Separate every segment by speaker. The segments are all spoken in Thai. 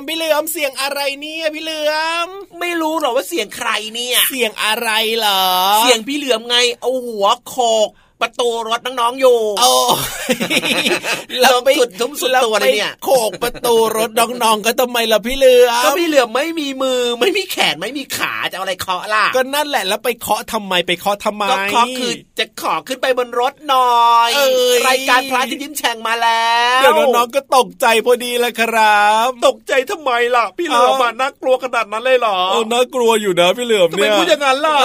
Speaker 1: มพี่เหลือมพี่เหลือมเสียงอะไรเนี่ยพี่เหลือม
Speaker 2: ไม่รู้หรอว่าเสียงใครเนี่ย
Speaker 1: เสียงอะไรเหรอ
Speaker 2: เสียงพี่เหลือมไงเอาหัวโขก ประตูรถน้องๆอยู่
Speaker 1: โอ้
Speaker 2: เราไปสุดทุ่มสุดตัวเลยเนี่ย
Speaker 1: โขกประตูรถน้องๆก็ทำไมล่ะพี่เหลือ
Speaker 2: มก็พี่เหลือมไม่มีมือไม่มีแขนไม่มีขาจะอะไรเคาะล่ะ
Speaker 1: ก็นั่นแหละแล้วไปเคาะทำไมไปเคาะทำไม
Speaker 2: ก็เคาะคือจะขอขึ้นไปบนรถหน่อยรายการพระที่ยิ้มแฉ่งมาแล้ว
Speaker 1: เดี๋ยวน้องๆก็ตกใจพอดีละครับ
Speaker 2: ตกใจทำไมล่ะ พี่เหลือมน่ากลัวขนาดนั้นเลยเหรอเอ
Speaker 1: อน่ากลัวอยู่นะพี่เหลือมเนี่ยทำไม
Speaker 2: พูดอย่างนั้นล่ะ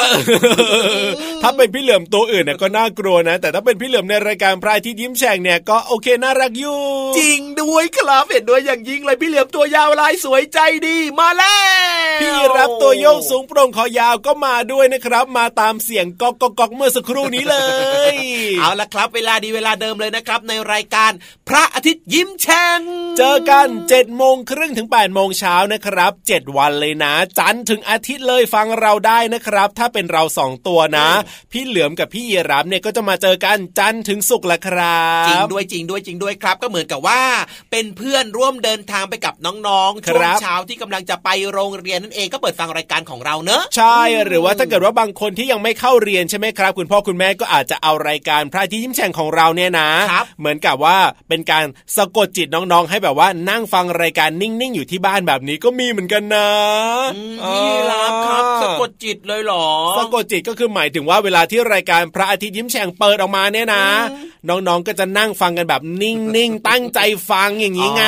Speaker 1: ถ้าเป็นพี่เหลือมตัวอื่นเนี่ยก็น่ากลัวนะ แต่ถ้าเป็นพี่เหลือมในรายการพรายที่ยิ้มแฉ่งเนี่ยก็โอเคน่ารักอยู่
Speaker 2: จริงด้วยครับเห็นด้วยอย่างยิ่งเลยพี่เหลือมตัวยาวลายสวยใจดีมาแล้ว
Speaker 1: พี่รับตัวโยกสูงโปร่งคอยาวก็มาด้วยนะครับ มาตามเสียงก๊อกก๊อกเมื่อสักครู่นี้เลย
Speaker 2: เอาละครับ เวลาดีเวลาเดิมเลยนะครับ ในรายการพระอาทิตย์ยิ้มแฉ่ง
Speaker 1: เจอกัน7จ็ดโมงครึ่งถึง8ปดโมงเช้านะครับ 7 วันเลยนะ จันถึงอาทิตย์เลยฟังเราได้นะครับ ถ้าเป็นเราสองตัวนะ พี่เหลือมกับพี่เยรับเนี่ยก็จะมาเจอกันจันถึงสุกละครับ
Speaker 2: จริงด้วยจริงด้วยจริงด้วยครับ ก็เหมือนกับว่า เป็นเพื่อนร่วมเดินทางไปกับน้องๆช่วงเช้าที่กำลังจะไปโรงเรียนนั่นเองก็เปิดฟังรายการของเราเนอะ
Speaker 1: ใช่หรือว่าถ้าเกิดว่าบางคนที่ยังไม่เข้าเรียนใช่ไหมครับ คุณพ่อคุณแม่ก็อาจจะเอารายการพระที่ยิ้มแฉ่งของเราเนี่ยนะ เหมือนกับว่าเป็นการสะกดจิตน้องๆ ให้แบบว่านั่งฟังรายการนิ่งๆ อยู่ที่บ้านแบบนี้ก็มีเหมือนกันนะ
Speaker 2: พี่รับครับสะกดจิตเลยหรอ
Speaker 1: สะกดจิตก็คือหมายถึงว่าเวลาที่รายการพระอาทิตย์ยิ้มแฉ่งเปิดออกมาเนี่ยนะ น้องๆก็จะนั่งฟังกันแบบนิ่งๆตั้งใจฟังอย่างนี้ไง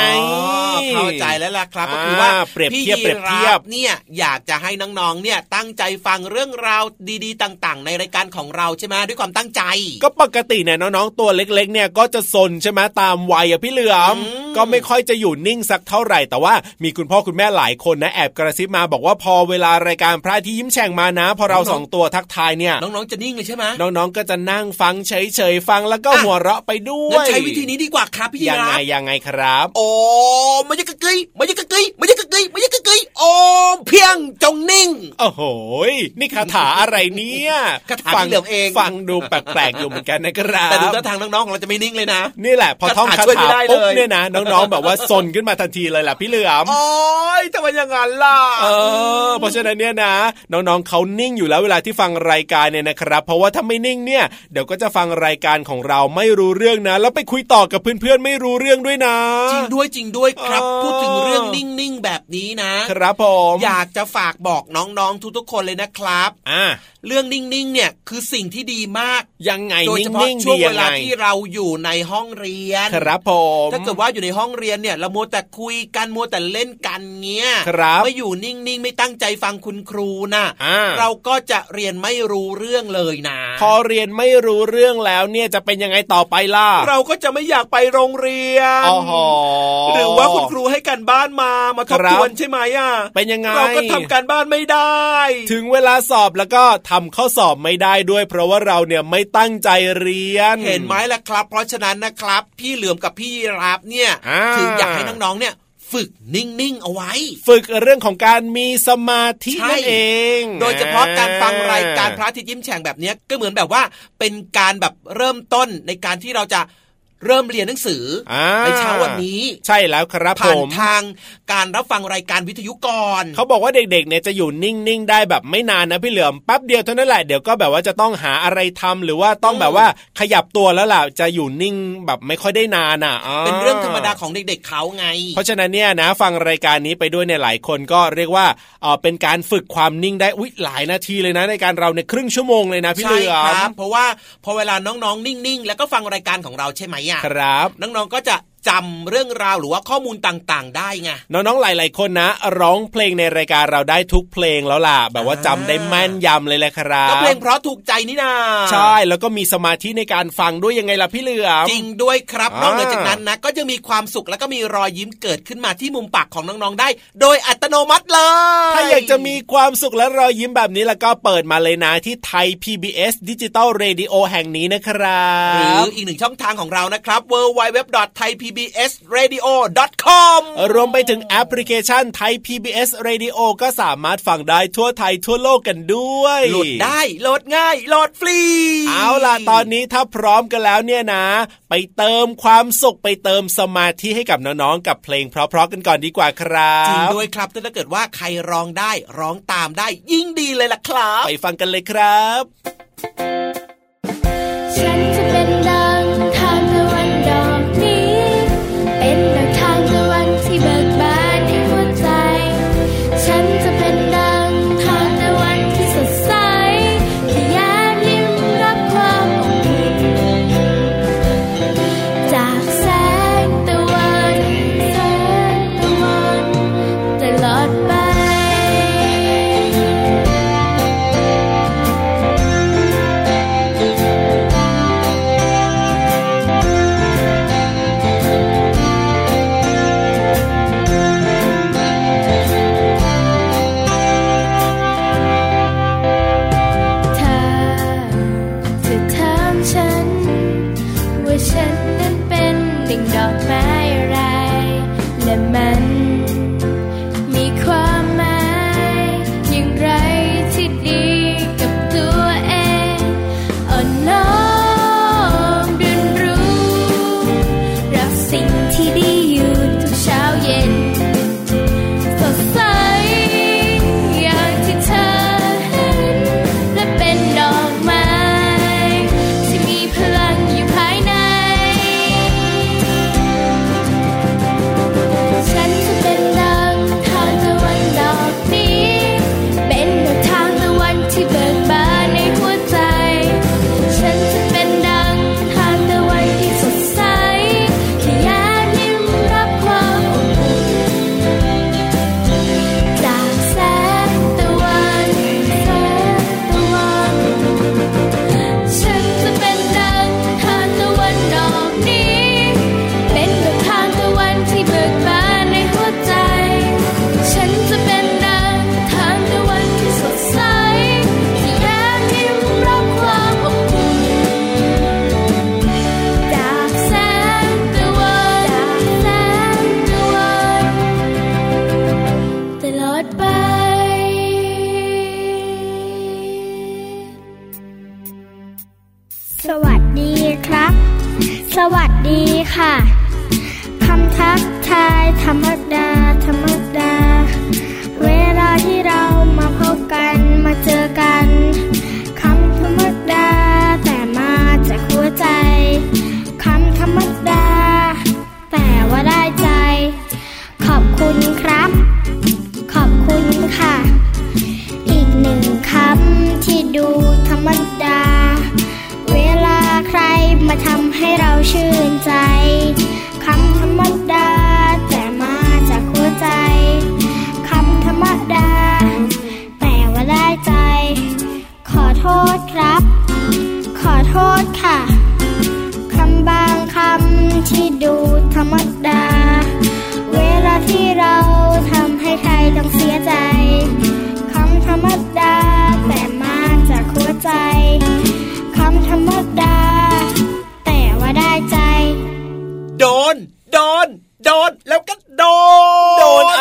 Speaker 2: เข้าใจแล้วล่ะครับก็คือว่า
Speaker 1: เปรียบเทียบเปรียบเทียบ
Speaker 2: เนี่ยอยากจะให้น้องๆเนี่ยตั้งใจฟังเรื่องราวดีๆ ต่างๆ ในรายการของเราใช่ไหมด้วยความตั้งใจ
Speaker 1: ก็ปกติเนี่ยน้องๆตัวเล็กๆเนี่ยก็จะซนใช่ไหมตามวัยอะพี่เหลือมก็ไม่ค่อยจะอยู่นิ่งสักเท่าไหร่ แต่ว่ามีคุณพ่อคุณแม่หลายคนนะแอบกระซิบมาบอกว่าพอเวลารายการพระที่ยิ้มแฉ่งมานะ พอเราสองตัวทักทายเนี่ย
Speaker 2: น้องๆจะนิ่งเลยใช่ไหม
Speaker 1: น้องๆก็จะนั่งฟังเฉยๆฟังแล้วก็หัวเราะไปด้วย
Speaker 2: ใช้วิธีนี้ดีกว่าครับพี่
Speaker 1: ยังไงยังไงครับ
Speaker 2: โอ้มายกะกึยมายกะกึยมายกะกึยมายกะกึยโอ้เพียงจงนิ่ง
Speaker 1: โอ้โหนี่คาถาอะไรเนี่ย
Speaker 2: คาถาพี่เหลือมเอง
Speaker 1: ฟังดูแปลกๆอยู่เหมือนกันนะครับ
Speaker 2: แต่ดูท่าทางน้องๆเราจะไม่นิ่งเลยนะ
Speaker 1: นี่แหละพอท่องคาถาปุ๊บเนี่ยนะน้องๆแบบว่าซนขึ้นมาทันทีเลยแหละพี่เหลือม
Speaker 2: โอ้ยทำไมอย่างนั้นล่ะ
Speaker 1: เออเพราะฉะนั้นเนี่ยนะ น้องๆเขานิ่งอยู่แล้วเวลาที่ฟังรายการเนี่ยนะครับ เพราะว่าถ้าไม่นิ่งเนี่ยเดี๋ยวก็จะฟังรายการของเราไม่รู้เรื่องนะ แล้วไปคุยต่อกับเพื่อนๆไม่รู้เรื่องด้วยนะ
Speaker 2: จริงด้วยจริงด้วยครับ พูดถึงเรื่องนิ่งๆแบบนี้นะ
Speaker 1: ครับผม
Speaker 2: อยากจะฝากบอกน้องๆทุกๆคนเลยนะครับ
Speaker 1: อ่า
Speaker 2: เรื่องนิ่งๆเนี่ยคือสิ่งที่ดีมาก
Speaker 1: ยังไง
Speaker 2: โดยเฉพาะช่วงเวลาที่เราอยู่ในห้องเรียน
Speaker 1: ครับผม
Speaker 2: ถ้าเกิดว่าอยู่ในห้องเรียนเนี่ยเราโมแต่คุยกันโมแต่เล่นกันเงี้ย
Speaker 1: ครับ
Speaker 2: ไม่อยู่นิ่งๆ ไม่ตั้งใจฟังคุณครูนะเราก็จะเรียนไม่รู้เรื่องเลยนะ
Speaker 1: พอเรียนไม่รู้เรื่องแล้วเนี่ยจะเป็นยังไงต่อไปล่ะ
Speaker 2: เราก็จะไม่อยากไปโรงเรียน
Speaker 1: ห
Speaker 2: รือว่าคุณครูให้กันบ้านมามาทบทวนใช่ไหมอะ
Speaker 1: เป็นยังไง
Speaker 2: เราก็ทำการบ้านไม่ได้
Speaker 1: ถึงเวลาสอบแล้วก็ทำข้อสอบไม่ได้ด้วย เพราะว่าเราเนี่ยไม่ตั้งใจเรียน
Speaker 2: เห็นไหมล่ะครับ เพราะฉะนั้นนะครับ พี่เหลือมกับพี่รับเนี่ยถึงอยากให้น้องๆเนี่ยฝึกนิ่ง ๆ เอาไว้
Speaker 1: ฝึกเรื่องของการมีสมาธินั่นเอง
Speaker 2: โดยเฉพาะการฟังรายการพระอาทิตย์ยิ้มแฉ่งแบบนี้ก็เหมือนแบบว่าเป็นการแบบเริ่มต้นในการที่เราจะ เริ่มเรียนหนังสือในเช้าวันนี้
Speaker 1: ใช่แล้วครับ
Speaker 2: ผ่านทางการรับฟังรายการวิทยุก่อน
Speaker 1: เขาบอกว่าเด็กๆเนี่ยจะอยู่นิ่งๆได้แบบไม่นานนะพี่เหลือมแป๊บเดียวเท่านั้นแหละเดี๋ยวก็แบบว่าจะต้องหาอะไรทำหรือว่าต้องแบบว่าขยับตัวแล้วล่ะจะอยู่นิ่งแบบไม่ค่อยได้นานอะ
Speaker 2: เป็นเรื่องธรรมดาของเด็กๆเขาไง
Speaker 1: เพราะฉะนั้นเนี่ยนะฟังรายการนี้ไปด้วยเนี่ยหลายคนก็เรียกว่าเออเป็นการฝึกความนิ่งได้อุ้ยหลายนาทีเลยนะในการเราเนี่ยครึ่งชั่วโมงเลยนะพี่เหลือมใช่ครับ
Speaker 2: เพราะว่าพอเวลาน้องๆ นิ่งๆ แล้วก็ฟังรายการของเราใช่ไหมอะ
Speaker 1: ครับ
Speaker 2: น้องๆก็จะ จำเรื่องราวหรือว่าข้อมูลต่างๆ ได้ไง
Speaker 1: น้องๆหลาย ๆ คนนะ ร้องเพลงในรายการเราได้ทุกเพลงแล้วล่ะ แบบว่าจำได้แม่นยำเลยแหละครับก็
Speaker 2: เพลงเพราะถูกใจนี่นา
Speaker 1: ใช่แล้วก็มีสมาธิในการฟังด้วยยังไงล่ะพี่เหลือม
Speaker 2: จริงด้วยครับนอกเหนือจากนั้นนะ ก็จะมีความสุขแล้วก็มีรอยยิ้มเกิดขึ้นมาที่มุมปากของน้องๆได้ โดยอัตโนมัติเลย
Speaker 1: ถ้าอยากจะมีความสุขและรอยยิ้มแบบนี้แล้วก็เปิดมาเลยนะที่ไทย PBS Digital Radio แห่งนี้นะครับ
Speaker 2: หรืออีกหนึ่งช่องทางของเรานะครับ www.thaipbsradio radio.com
Speaker 1: รวมไปถึงแอปพลิเคชันไทย PBS Radio ก็สามารถฟังได้ทั่วไทยทั่วโลกกันด้วย
Speaker 2: โหลดได้โหลดง่ายโหลดฟรี
Speaker 1: เอาล่ะตอนนี้ถ้าพร้อมกันแล้วเนี่ยนะ ไปเติมความสุขไปเติมสมาธิให้กับน้องๆกับเพลงเพราะๆกันก่อนดีกว่าครับ
Speaker 2: จริงด้วยครับถ้าเกิดว่าใครร้องได้ร้องตามได้ยิ่งดีเลยล่ะครับ
Speaker 1: ไปฟังกันเลยครับ
Speaker 3: ฉั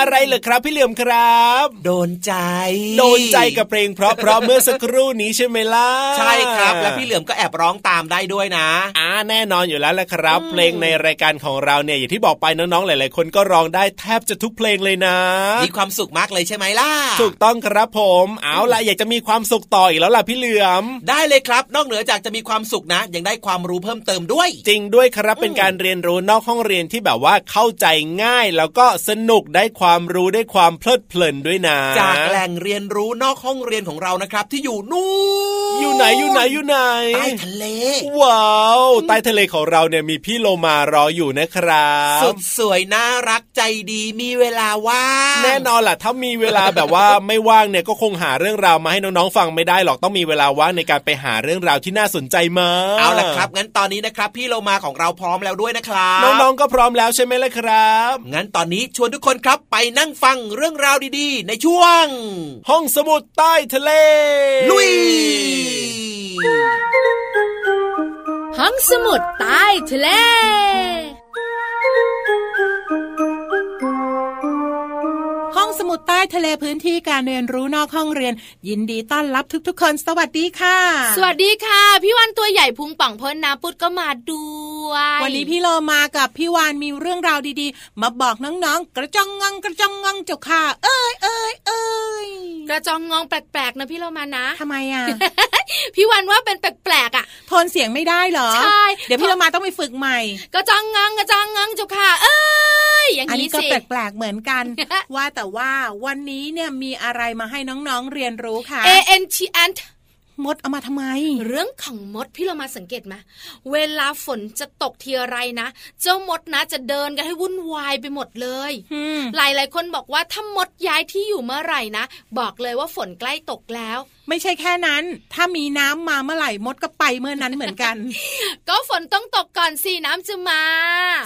Speaker 1: อะไรเหรอครับ พี่เหลือมครับ
Speaker 2: โดนใจ
Speaker 1: โดนใจกับเพลงเพราะเพราะเมื่อสักครู่นี้ใช่ไหมล่ะ
Speaker 2: ใช่ครับ และพี่เหลือมก็แอบร้องตามได้ด้วยนะ
Speaker 1: อ่าแน่นอนอยู่แล้วแหละครับ เพลงในรายการของเราเนี่ยอย่างที่บอกไปน้องๆหลาย ๆ คนก็ร้องได้แทบจะทุกเพลงเลยนะ
Speaker 2: มีความสุขมากเลยใช่ไหมล่ะ
Speaker 1: ถูกต้องครับผม เอาล่ะอยากจะมีความสุขต่ออีกแล้วล่ะพี่เหลือม
Speaker 2: ได้เลยครับ นอกเหนือจากจะมีความสุขนะ ยังได้ความรู้เพิ่มเติมด้วย
Speaker 1: จริงด้วยครับเป็นการเรียนรู้นอกห้องเรียนที่แบบว่าเข้าใจง่ายแล้วก็สนุกได้ความรู้ได้ความเพลิดเพลินด้วยนะ
Speaker 2: จากแหล่งเรียนรู้นอกห้องเรียนของเรานะครับ ที่อยู่นู่น
Speaker 1: อยู่ไหนอยู่ไหนอยู่ไหน
Speaker 2: ใต้ทะเล
Speaker 1: ว้าวใต้ทะเลของเราเนี่ยมีพี่โลมารออยู่นะครับ
Speaker 2: สุดสวยน่ารักใจดีมีเวลาว่าง
Speaker 1: แน่นอนล่ะถ้ามีเวลาแบบว่าไม่ว่างเนี่ยก็คงหาเรื่องราวมาให้น้องๆฟังไม่ได้หรอกต้องมีเวลาว่างในการไปหาเรื่องราวที่น่าสนใจมา
Speaker 2: เอาล่ะครับ งั้นตอนนี้นะครับ พี่เรามาของเราพร้อมแล้วด้วยนะครับ
Speaker 1: น้องๆก็พร้อมแล้วใช่ไหมล่ะครับ
Speaker 2: งั้นตอนนี้ชวนทุกคนครับไปนั่งฟังเรื่องราวดีๆ ในช่วง
Speaker 1: ห้องสมุดใต้ทะเล
Speaker 2: ลุย
Speaker 4: ห้องสมุดใต้ทะเล
Speaker 5: ห้องสมุดใต้ทะเลพื้นที่การเรียนรู้นอกห้องเรียน ยินดีต้อนรับทุกๆ คน สวัสดีค่ะ
Speaker 4: สวัสดีค่ะ พี่วันตัวใหญ่พุงป่องพ้นน้ำปุดก็มาด้วย
Speaker 5: วันนี้พี่โลมากับพี่วานมีเรื่องราวดีๆ มาบอกน้องๆ กระจองงังกระจองงังเจ้าค่ะ เอ้ยเอ้ยเอ้ย
Speaker 4: กระจองงองแปลกๆนะพี่เรามานะ
Speaker 5: ทำไมอะ
Speaker 4: พี่วันว่าเป็นแปลกๆอะ
Speaker 5: โทนเสียงไม่ได้เหรอ
Speaker 4: ใช่
Speaker 5: เดี๋ยวพี่โลมาต้องไปฝึกใหม่
Speaker 4: กระจองงังกระจองงังเจ้าค่ะ เอ้ยอย่าง
Speaker 5: อัน
Speaker 4: นี้
Speaker 5: นี้ก็
Speaker 4: สิ
Speaker 5: แปลกๆเหมือนกัน ว่าแต่ว่าวันนี้เนี่ยมีอะไรมาให้น้องๆเรียนรู้ค่ะ
Speaker 4: A N T N
Speaker 5: มดเอามาทำไม
Speaker 4: เรื่องของมดพี่เรามาสังเกตไหมเวลาฝนจะตกทีไรนะ เจ้ามดนะจะเดินกันให้วุ่นวายไปหมดเลย
Speaker 5: อืม
Speaker 4: หลายๆคนบอกว่าถ้ามดย้ายที่อยู่เมื่อไหร่นะ บอกเลยว่าฝนใกล้ตกแล้ว
Speaker 5: ไม่ใช่แค่นั้น ถ้ามีน้ำมาเมื่อไหร่มดก็ไปเมื่อนั้นเหมือนกัน
Speaker 4: ก็ฝนต้องตกก่อนสิน้ำจะมา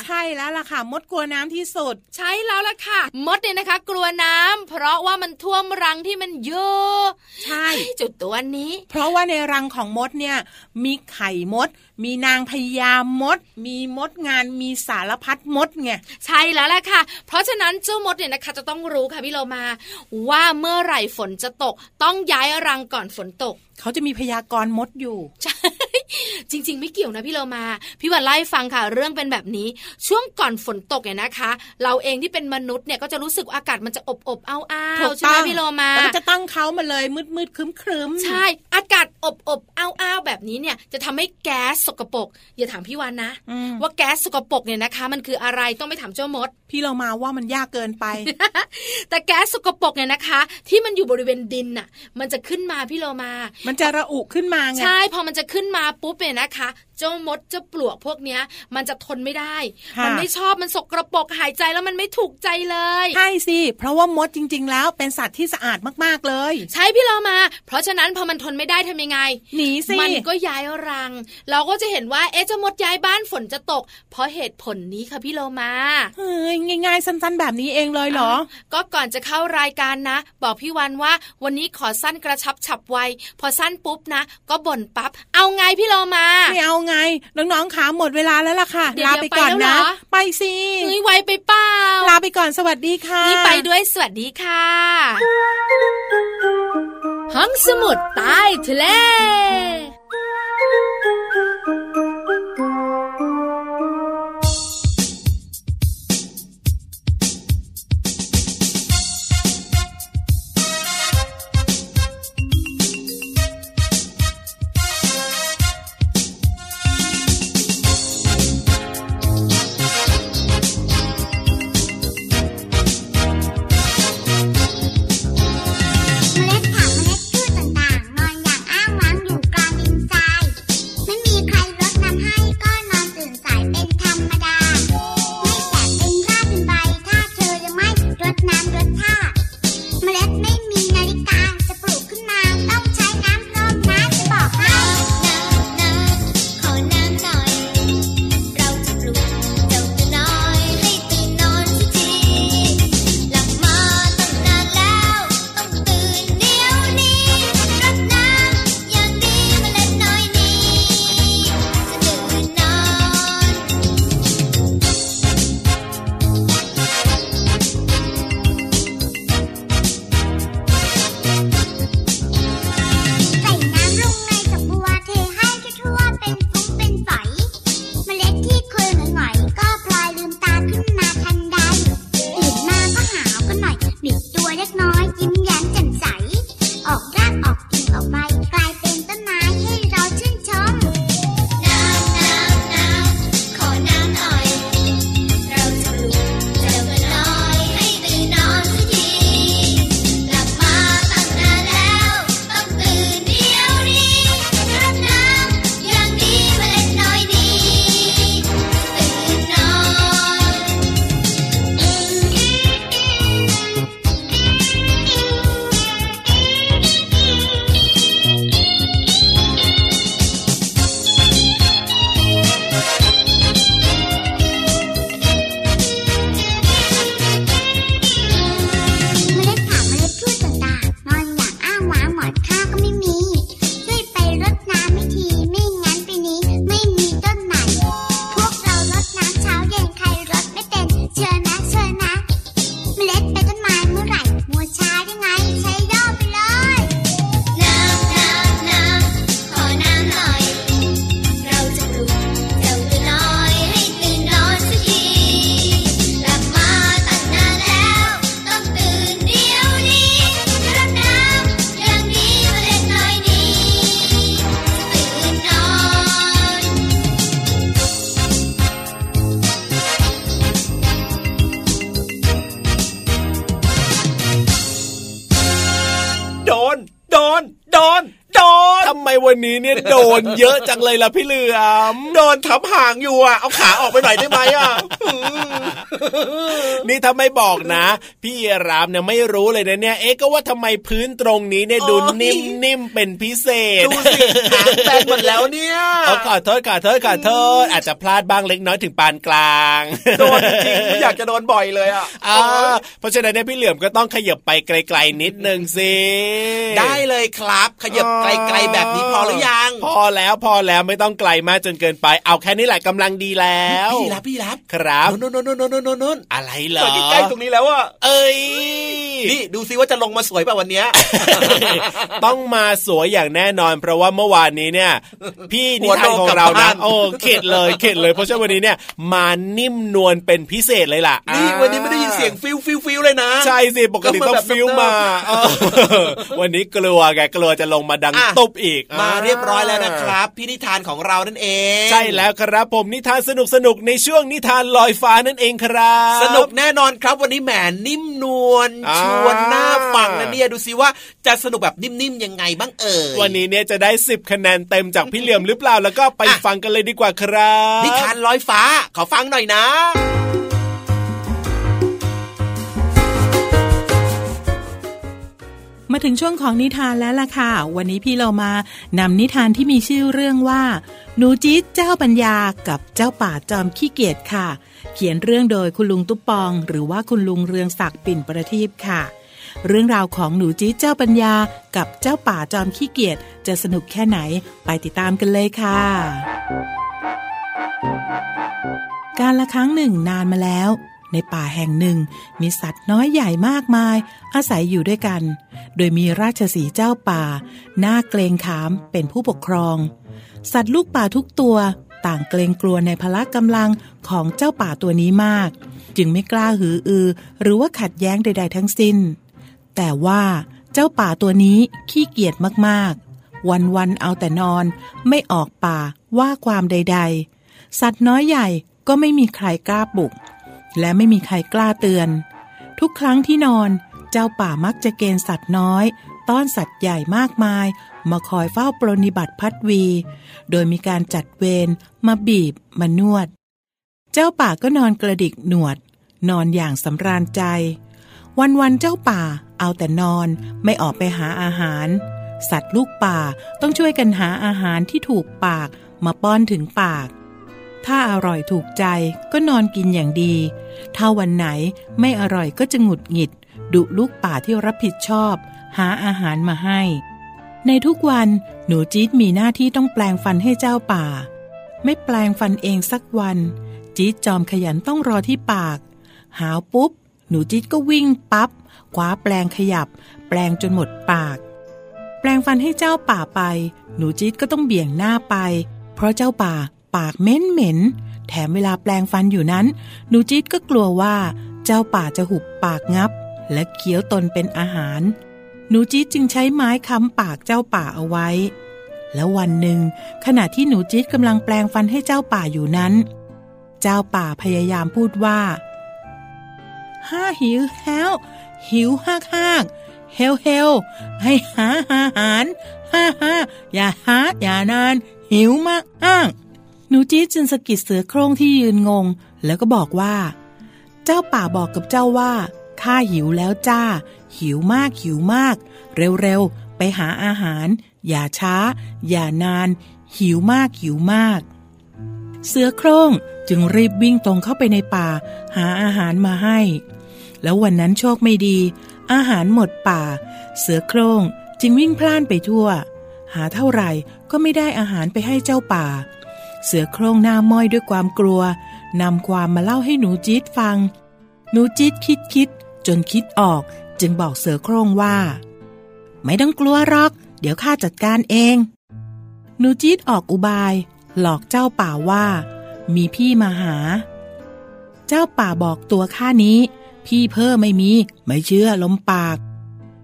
Speaker 5: ใช่แล้วล่ะค่ะ มดกลัวน้ำที่สุด
Speaker 4: ใช่แล้วล่ะค่ะ มดเนี่ยนะคะ กลัวน้ำเพราะว่ามันท่วมรังที่มันเยอะ
Speaker 5: ใช่
Speaker 4: จุดตัวนี้
Speaker 5: เพราะว่าในรังของมดเนี่ย มีไข่มด มีนางพญามด มีมดงานมีสารพัดมดไง
Speaker 4: ใช่แล้วล่ะค่ะ เพราะฉะนั้นเจ้ามดเนี่ยนะคะ จะต้องรู้ค่ะพี่โลมา ว่าเมื่อไหร่ฝนจะตกต้องย้ายรังก่อนฝนตก
Speaker 5: เขาจะมีพยากรณ์มดอยู่
Speaker 4: ใช่ จริง ๆ ไม่เกี่ยวนะพี่เรามา พี่วันไล่าให้ฟังค่ะ เรื่องเป็นแบบนี้ ช่วงก่อนฝนตกเนี่ยนะคะ เราเองที่เป็นมนุษย์เนี่ยก็จะรู้สึกว่าอากาศมันจะอบอบๆอ้าวอ้า
Speaker 5: ถู
Speaker 4: ว
Speaker 5: ก
Speaker 4: ใช่ไหม
Speaker 5: ต้อง
Speaker 4: พี่โลมา
Speaker 5: แล้วก็จะตั้งเขามาเลยมืดมืดๆครึ้มครึ้มๆ
Speaker 4: ใช่ อากาศอบอบอ้าวอ้าวแบบนี้เนี่ยจะทำให้แก๊สสกปรกอย่าถามพี่วานนะ
Speaker 5: อืม
Speaker 4: ว่าแก๊สสกปรกเนี่ยนะคะ มันคืออะไรต้องไปถามเจ้ามด
Speaker 5: พี่เรามาว่ามันยากเกินไป
Speaker 4: แต่แก๊สสกปรกเนี่ยนะคะ ที่มันอยู่บริเวณดินน่ะ มันจะขึ้นมาพี่โลมา
Speaker 5: มันจะระอุขึ้นมาไง
Speaker 4: ใช่พอมันจะขึ้นมาปุ๊บเนี่ยนะคะ เจ้ามดเจ้าปลวกพวกเนี้ย มันจะทนไม่ได้
Speaker 5: ค่ะ
Speaker 4: มันไม่ชอบมันสกรปรกหายใจแล้วมันไม่ถูกใจเลย
Speaker 5: ใช่สิเพราะว่ามดจริง ๆ แล้วเป็นสัตว์ที่สะอาดมากๆเลย
Speaker 4: ใช่พี่เรามา เพราะฉะนั้นพอมันทนไม่ได้ทำยังไง
Speaker 5: หนีสิ
Speaker 4: มันก็ย้ายรัง เราก็จะเห็นว่าเอ๊ะเจ้ามดย้ายบ้านฝนจะตก เพราะเหตุผลนี้ค่ะพี่โลมา
Speaker 5: เฮ้ยง่าย ๆ สั้นๆ แบบนี้เองเลยเหรอ
Speaker 4: ก็ก่อนจะเข้ารายการนะ บอกพี่วันว่าวันนี้ขอสั้นกระชับฉับไวพอสั้นปุ๊บนะ ก็บ่นปั๊บเอาไงพี่โลมา
Speaker 5: ไม่เอาไงน้องๆขาหมดเวลาแล้วล่ะค่ะ
Speaker 4: เดี๋ยว
Speaker 5: ลาไปก่อน
Speaker 4: เดี๋ยวไปแล้
Speaker 5: นะ
Speaker 4: วเหรอ
Speaker 5: ไปสิ
Speaker 4: เฮ้ยไวไปเปล่า
Speaker 5: ลาไปก่อนสวัสดีค่ะ
Speaker 4: นี่ไปด้วยสวัสดีค่ะห้องสมุดใต้ทะเล
Speaker 2: นนี้
Speaker 1: เนี่ยโดนเยอะจังเลยล่ะพี่เหลือม
Speaker 2: โดนทับห่างอยู่อะเอาขาออกไปหน่อยได้ไหมอะ
Speaker 1: นี่ถ้าไม่บอกนะ พี่รามเนี่ยไม่รู้เลยนะเนี่ยเอ๊ะก็ว่าทำไมพื้นตรงนี้เนี่ยดู
Speaker 2: โอ้ย
Speaker 1: นิ่มๆเป็นพิเศษ
Speaker 2: ดูสิหางแตกหมดแล้วเนี่ย
Speaker 1: เอาขอโทษขอโทษขอโทษอาจจะพลาดบ้างเล็กน้อยถึงปานกลาง
Speaker 2: โดนจริงไม่อยากจะโดนบ่อยเลยอะ
Speaker 1: อ่าเพราะฉะนั้นเนี่ยพี่เหลือมก็ต้องขยับไปไกล ๆนิดนึงสิ
Speaker 2: ได้เลยครับ ขยับไกล ๆแบบนี้พอหรือยัง
Speaker 1: พอแล้วพอแล้วไม่ต้องไกลมากจนเกินไป เอาแค่นี้แหละกำลังดีแล้ว
Speaker 2: พี่รับพี่รับ
Speaker 1: ครับ
Speaker 2: โน่นโน่นโน่นโน่นโน่นโน่น
Speaker 1: อะไรเหรอ
Speaker 2: มาใกล้ๆตรงนี้แล้วอะ
Speaker 1: เอ้ย
Speaker 2: นี่ดูซิว่าจะลงมาสวยป่ะวันเนี้ย
Speaker 1: ต้องมาสวยอย่างแน่นอน เพราะว่าเมื่อวานนี้เนี่ย พี่นิ
Speaker 2: หัว
Speaker 1: ทา
Speaker 2: โต
Speaker 1: นของ
Speaker 2: กลับ
Speaker 1: เรานะ
Speaker 2: บ้าน
Speaker 1: โอ้เข็ดเลยเข็ดเลยเพราะฉะนั้นวันนี้เนี่ย มานิ่มนวลเป็นพิเศษเลยล่ะ
Speaker 2: นี่วันนี้ไม่ได้ยินเสียงฟิวฟิวฟิวเลยนะ
Speaker 1: ใช่สิปกติ
Speaker 2: ก็
Speaker 1: ต้อ
Speaker 2: มาแบ
Speaker 1: ง
Speaker 2: บ
Speaker 1: ฟิลมา
Speaker 2: เนิบๆ
Speaker 1: เออวันนี้กลัวแกกลัวจะลงมาดัง
Speaker 2: อะ
Speaker 1: ตุบอีก
Speaker 2: มาเรียบร้อยแล้วนะครับ พี่นิทานของเรานั่นเอง
Speaker 1: ใช่แล้วครับผมนิทานสนุกสนุกๆในช่วงนิทานลอยฟ้านั่นเองครับ
Speaker 2: สนุกแน่นอนครับวันนี้แหมนิ่มนวล
Speaker 1: อ่า
Speaker 2: ชวนหน้าฟังนะเนี่ยดูซิว่าจะสนุกแบบนิ่มๆยังไงบ้างเอ่ย
Speaker 1: วันนี้เนี่ยจะได้ 10 คะแนนเต็มจากพี่เหลี่ยมหรือเปล่าแล้วก็ไป
Speaker 2: อะ
Speaker 1: ฟังกันเลยดีกว่าครับ
Speaker 2: นิทานลอยฟ้าขอฟังหน่อยนะ
Speaker 5: มาถึงช่วงของนิทานแล้วล่ะค่ะ วันนี้พี่เรามานำนิทานที่มีชื่อเรื่องว่า หนูจี๊ดเจ้าปัญญากับเจ้าป่าจอมขี้เกียจค่ะ เขียนเรื่องโดยคุณลุงตุ๊ปปอง หรือว่าคุณลุงเรืองศักดิ์ปิ่นประทีปค่ะ เรื่องราวของหนูจี๊ดเจ้าปัญญา กับเจ้าป่าจอมขี้เกียจจะสนุกแค่ไหนไปติดตามกันเลยค่ะ การละครั้งหนึ่งนานมาแล้ว ในป่าแห่งหนึ่ง มีสัตว์น้อยใหญ่มากมาย อาศัยอยู่ด้วยกัน โดยมีราชสีเจ้าป่า หน้าเกรงขามเป็นผู้ปกครอง สัตว์ลูกป่าทุกตัวต่างเกรงกลัวในพละกำลังของเจ้าป่าตัวนี้มาก จึงไม่กล้าหืออือ หรือว่าขัดแย้งใด ๆ ทั้งสิ้น แต่ว่าเจ้าป่าตัวนี้ขี้เกียจมากๆ วันๆเอาแต่นอนไม่ออกป่าว่าความใด ๆ สัตว์น้อยใหญ่ก็ไม่มีใครกล้าปลุก และไม่มีใครกล้าเตือน ทุกครั้งที่นอนเจ้าป่ามักจะเกณฑ์สัตว์น้อย ต้อนสัตว์ใหญ่มากมาย มาคอยเฝ้าปรนิบัติพัดวี โดยมีการจัดเวรมาบีบ มานวด เจ้าป่าก็นอนกระดิกหนวด นอนอย่างสำราญใจ วันๆเจ้าป่าเอาแต่นอนไม่ออกไปหาอาหาร สัตว์ลูกป่าต้องช่วยกันหาอาหารที่ถูกปากมาป้อนถึงปาก ถ้าอร่อยถูกใจก็นอนกินอย่างดี ถ้าวันไหนไม่อร่อยก็จะหงุดหงิด ดุลูกป่าที่รับผิดชอบ หาอาหารมาให้ ในทุกวันหนูจี๊ดมีหน้าที่ต้องแปลงฟันให้เจ้าป่า ไม่แปลงฟันเองสักวัน จี๊ดจอมขยันต้องรอที่ปาก หาวปุ๊บ หนูจี๊ดก็วิ่งปับ๊บคว้าแปลงขยับ แปลงจนหมดปาก แปลงฟันให้เจ้าป่าไป หนูจี๊ดก็ต้องเบี่ยงหน้าไป เพราะเจ้าป่า ปากเหม็นเหม็นแถมเวลาแปลงฟันอยู่นั้น หนูจี๊ดก็กลัวว่า เจ้าป่าจะหุบปากงับ และเคี้ยวตนเป็นอาหาร หนูจี๊ดจึงใช้ไม้ค้ำปากเจ้าป่าเอาไว้ แล้ววันหนึ่ง ขณะที่หนูจี๊ดกำลังแปลงฟันให้เจ้าป่าอยู่นั้น เจ้าป่าพยายามพูดว่าห้าหิวแฮวหิวฮักฮักเฮลเฮลให้หาอาหารฮ่าฮ่าอย่าหาอย่านาน หิวมากอ้าง หนูจี๊ดจึงสะกิดเสือโคร่งที่ยืนงง แล้วก็บอกว่า เจ้าป่าบอกกับเจ้าว่าข้าหิวแล้วจ้า หิวมากหิวมาก เร็วๆ ไปหาอาหาร อย่าช้า อย่านาน หิวมากหิวมาก เสือโคร่งจึงรีบวิ่งตรงเข้าไปในป่า หาอาหารมาให้ แล้ววันนั้นโชคไม่ดี อาหารหมดป่า เสือโคร่งจึงวิ่งพล่านไปทั่ว หาเท่าไหร่ก็ไม่ได้อาหารไปให้เจ้าป่า เสือโคร่งหน้าม้อยด้วยความกลัวนำความมาเล่าให้หนูจี๊ดฟัง หนูจี๊ดคิดคิดจนคิดออกจึงบอกเสือโคร่งว่า ไม่ต้องกลัวหรอก เดี๋ยวข้าจัดการเอง หนูจี๊ดออกอุบาย หลอกเจ้าป่าว่า มีพี่มาหา เจ้าป่าบอกตัวข้านี้ พี่เพิ่มไม่มี ไม่เชื่อล้มปาก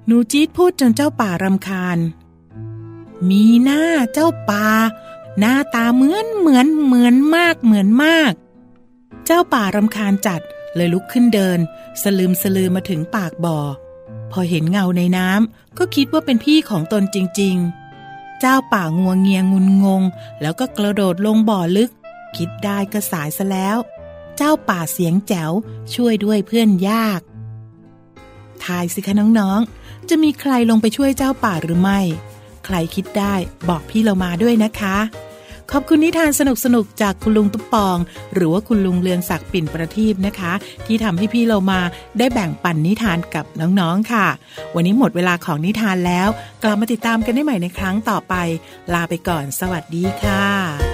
Speaker 5: หนูจี๊ดพูดจนเจ้าป่ารำคาญ มีหน้าเจ้าป่า หน้าตาเหมือนเหมือนเหมือนมากเหมือนมาก เจ้าป่ารำคาญจัดเลยลุกขึ้นเดิน สลืมสลือมาถึงปากบ่อ พ
Speaker 6: อเห็นเงาในน้ำก็คิดว่าเป็นพี่ของตนจริง ๆ เจ้าป่างัวเงียงุนงง แล้วก็กระโดดลงบ่อลึก คิดได้ก็สายซะแล้ว เจ้าป่าเสียงแจ๋วช่วยด้วยเพื่อนยาก ทายสิคะน้องๆ จะมีใครลงไปช่วยเจ้าป่าหรือไม่ ใครคิดได้บอกพี่เรามาด้วยนะคะ ขอบคุณนิทานสนุกๆจากคุณลุงตุ๊ปอง หรือว่าคุณลุงเลืองศักดิ์ปิ่นประทีปนะคะ ที่ทำให้พี่เรามาได้แบ่งปันนิทานกับน้องๆค่ะ วันนี้หมดเวลาของนิทานแล้ว กลับมาติดตามกันได้ใหม่ในครั้งต่อไป ลาไปก่อน สวัสดีค่ะ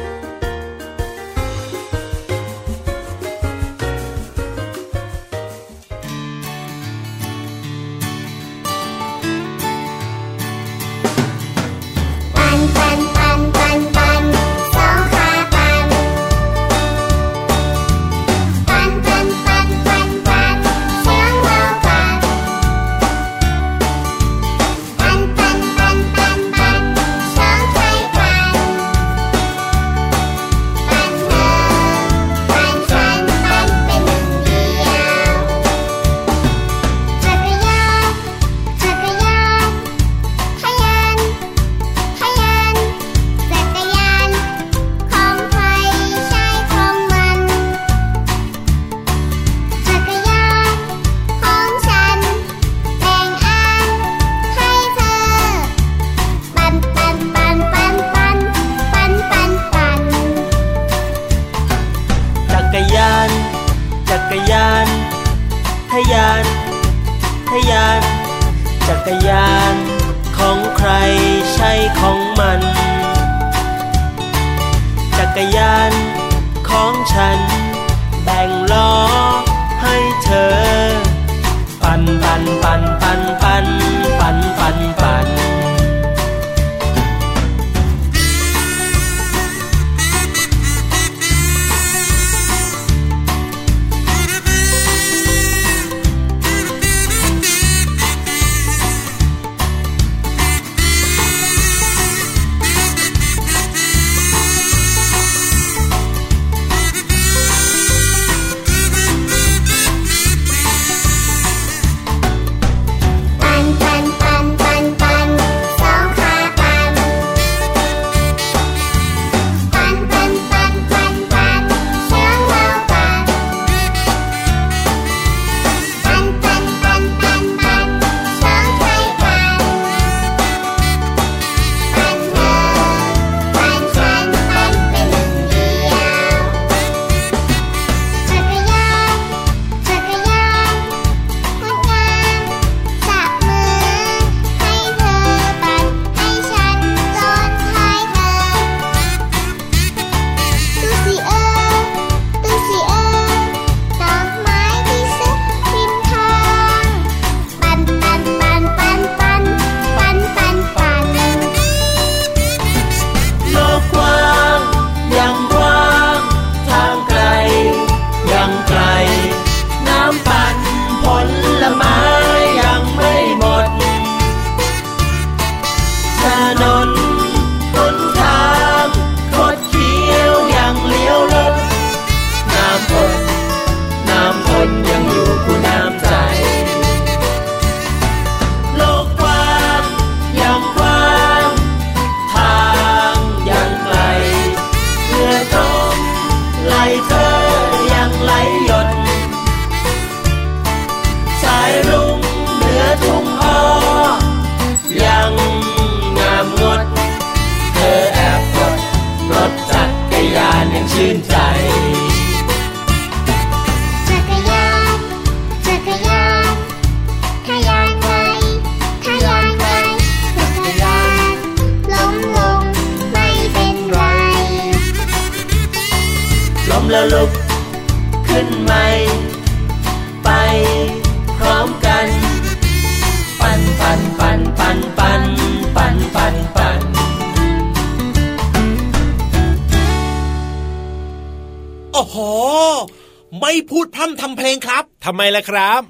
Speaker 1: ทำไมล่ะครับ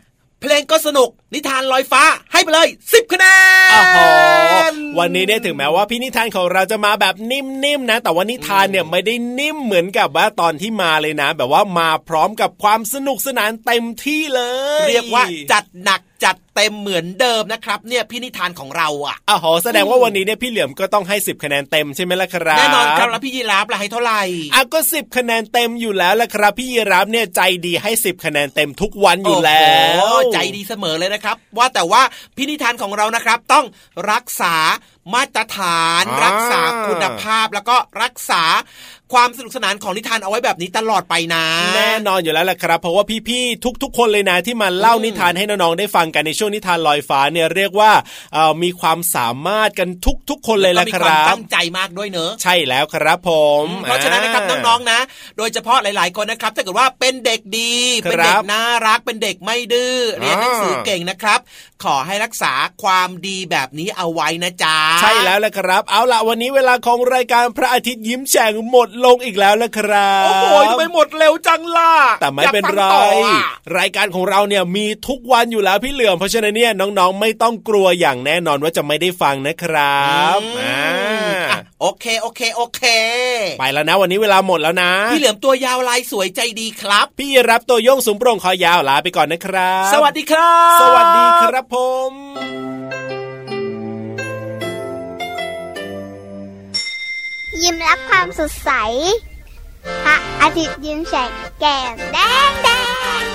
Speaker 2: เพลงก็สนุก นิทานลอยฟ้าให้ไปเลยสิบคะแน
Speaker 1: นวันนี้เนี่ยถึงแม้ว่าพี่นิทานของเราจะมาแบบนิ่มๆนะ แต่ว่านิทานเนี่ยไม่ได้นิ่มเหมือนกับว่าตอนที่มาเลยนะ แบบว่ามาพร้อมกับความสนุกสนานเต็มที่เลย
Speaker 2: เรียกว่าจัดหนักจัดเต็มเหมือนเดิมนะครับเนี่ยพี่นิทานของเราอะ
Speaker 1: อ้าวโหแสดงว่าวันนี้เนี่ยพี่เหลือมก็ต้องให้ 10 คะแนนเต็มใช่ไหมล่ะครับ
Speaker 2: แน่นอนครับแล้วพี่ยีราฟล่ะให้เท่าไหร่
Speaker 1: อะก็ 10 คะแนนเต็มอยู่แล้วล่ะครับ พี่ยีรับเนี่ยใจดีให้ 10 คะแนนเต็มทุกวันอยู่แล้ว
Speaker 2: โอ้โหใจดีเสมอเลยนะครับ ว่าแต่ว่าพินิธานของเรานะครับ ต้องรักษามาตรฐาน
Speaker 1: อ่า
Speaker 2: รักษาคุณภาพแล้วก็รักษาความสนุกสนานของนิทานเอาไว้แบบนี้ตลอดไปนะ
Speaker 1: แน่นอนอยู่แล้วล่ะครับ เพราะว่าพี่ๆทุก ๆ คนเลยนะที่มาเล่า
Speaker 2: อืม
Speaker 1: นิทานให้น้องๆได้ฟังกันในช่วงนิทานลอยฟ้าเนี่ยเรียกว่าเอ่อมีความสามารถกันทุก ๆ คนเลย
Speaker 2: แล้ว
Speaker 1: ละ
Speaker 2: ก็มี
Speaker 1: ค
Speaker 2: ความ
Speaker 1: รับ
Speaker 2: ตั้งใจมากด้วยเนอะ
Speaker 1: ใช่แล้วครับผม
Speaker 2: เพราะฉะนั้นนะครับน้องๆนะ โดยเฉพาะหลาย ๆ คนนะครับถ้าเกิดว่าเป็นเด็กดี
Speaker 1: ครับ
Speaker 2: เป็นเด็กน่ารักเป็นเด็กไม่ดื้อเรียนหนังสือเก่งนะครับ ขอให้รักษาความดีแบบนี้เอาไว้นะจ๊ะ
Speaker 1: ใช่แล้วละครับ เอาล่ะวันนี้เวลาของรายการพระอาทิตย์ยิ้มแฉ่งหมดลงอีกแล้วละครับ
Speaker 2: โอ้โหทำไมหมดเร็วจังล่ะ
Speaker 1: แต่ไม่เป็นไร
Speaker 2: อยากฟังต่ออะ
Speaker 1: รายการของเราเนี่ยมีทุกวันอยู่แล้วพี่เหลือมเพราะฉะนั้นเนี่ยน้องๆ ไม่ต้องกลัวอย่างแน่นอนว่าจะไม่ได้ฟังนะครับ
Speaker 2: อืม
Speaker 1: อ่า
Speaker 2: อะโอเคโอเคโอเค
Speaker 1: ไปแล้วนะวันนี้เวลาหมดแล้วนะ
Speaker 2: พี่เหลือมตัวยาวลายสวยใจดีครับ
Speaker 1: พี่รับตัวโยงสูงโปร่งคอยาวลาไปก่อนนะครับ
Speaker 2: สวัสดีครับ
Speaker 1: สวัสดีครับผม
Speaker 3: ยิ้มรับความสดใส พระอาทิตย์ยิ้มแฉกแก้มแดงแดง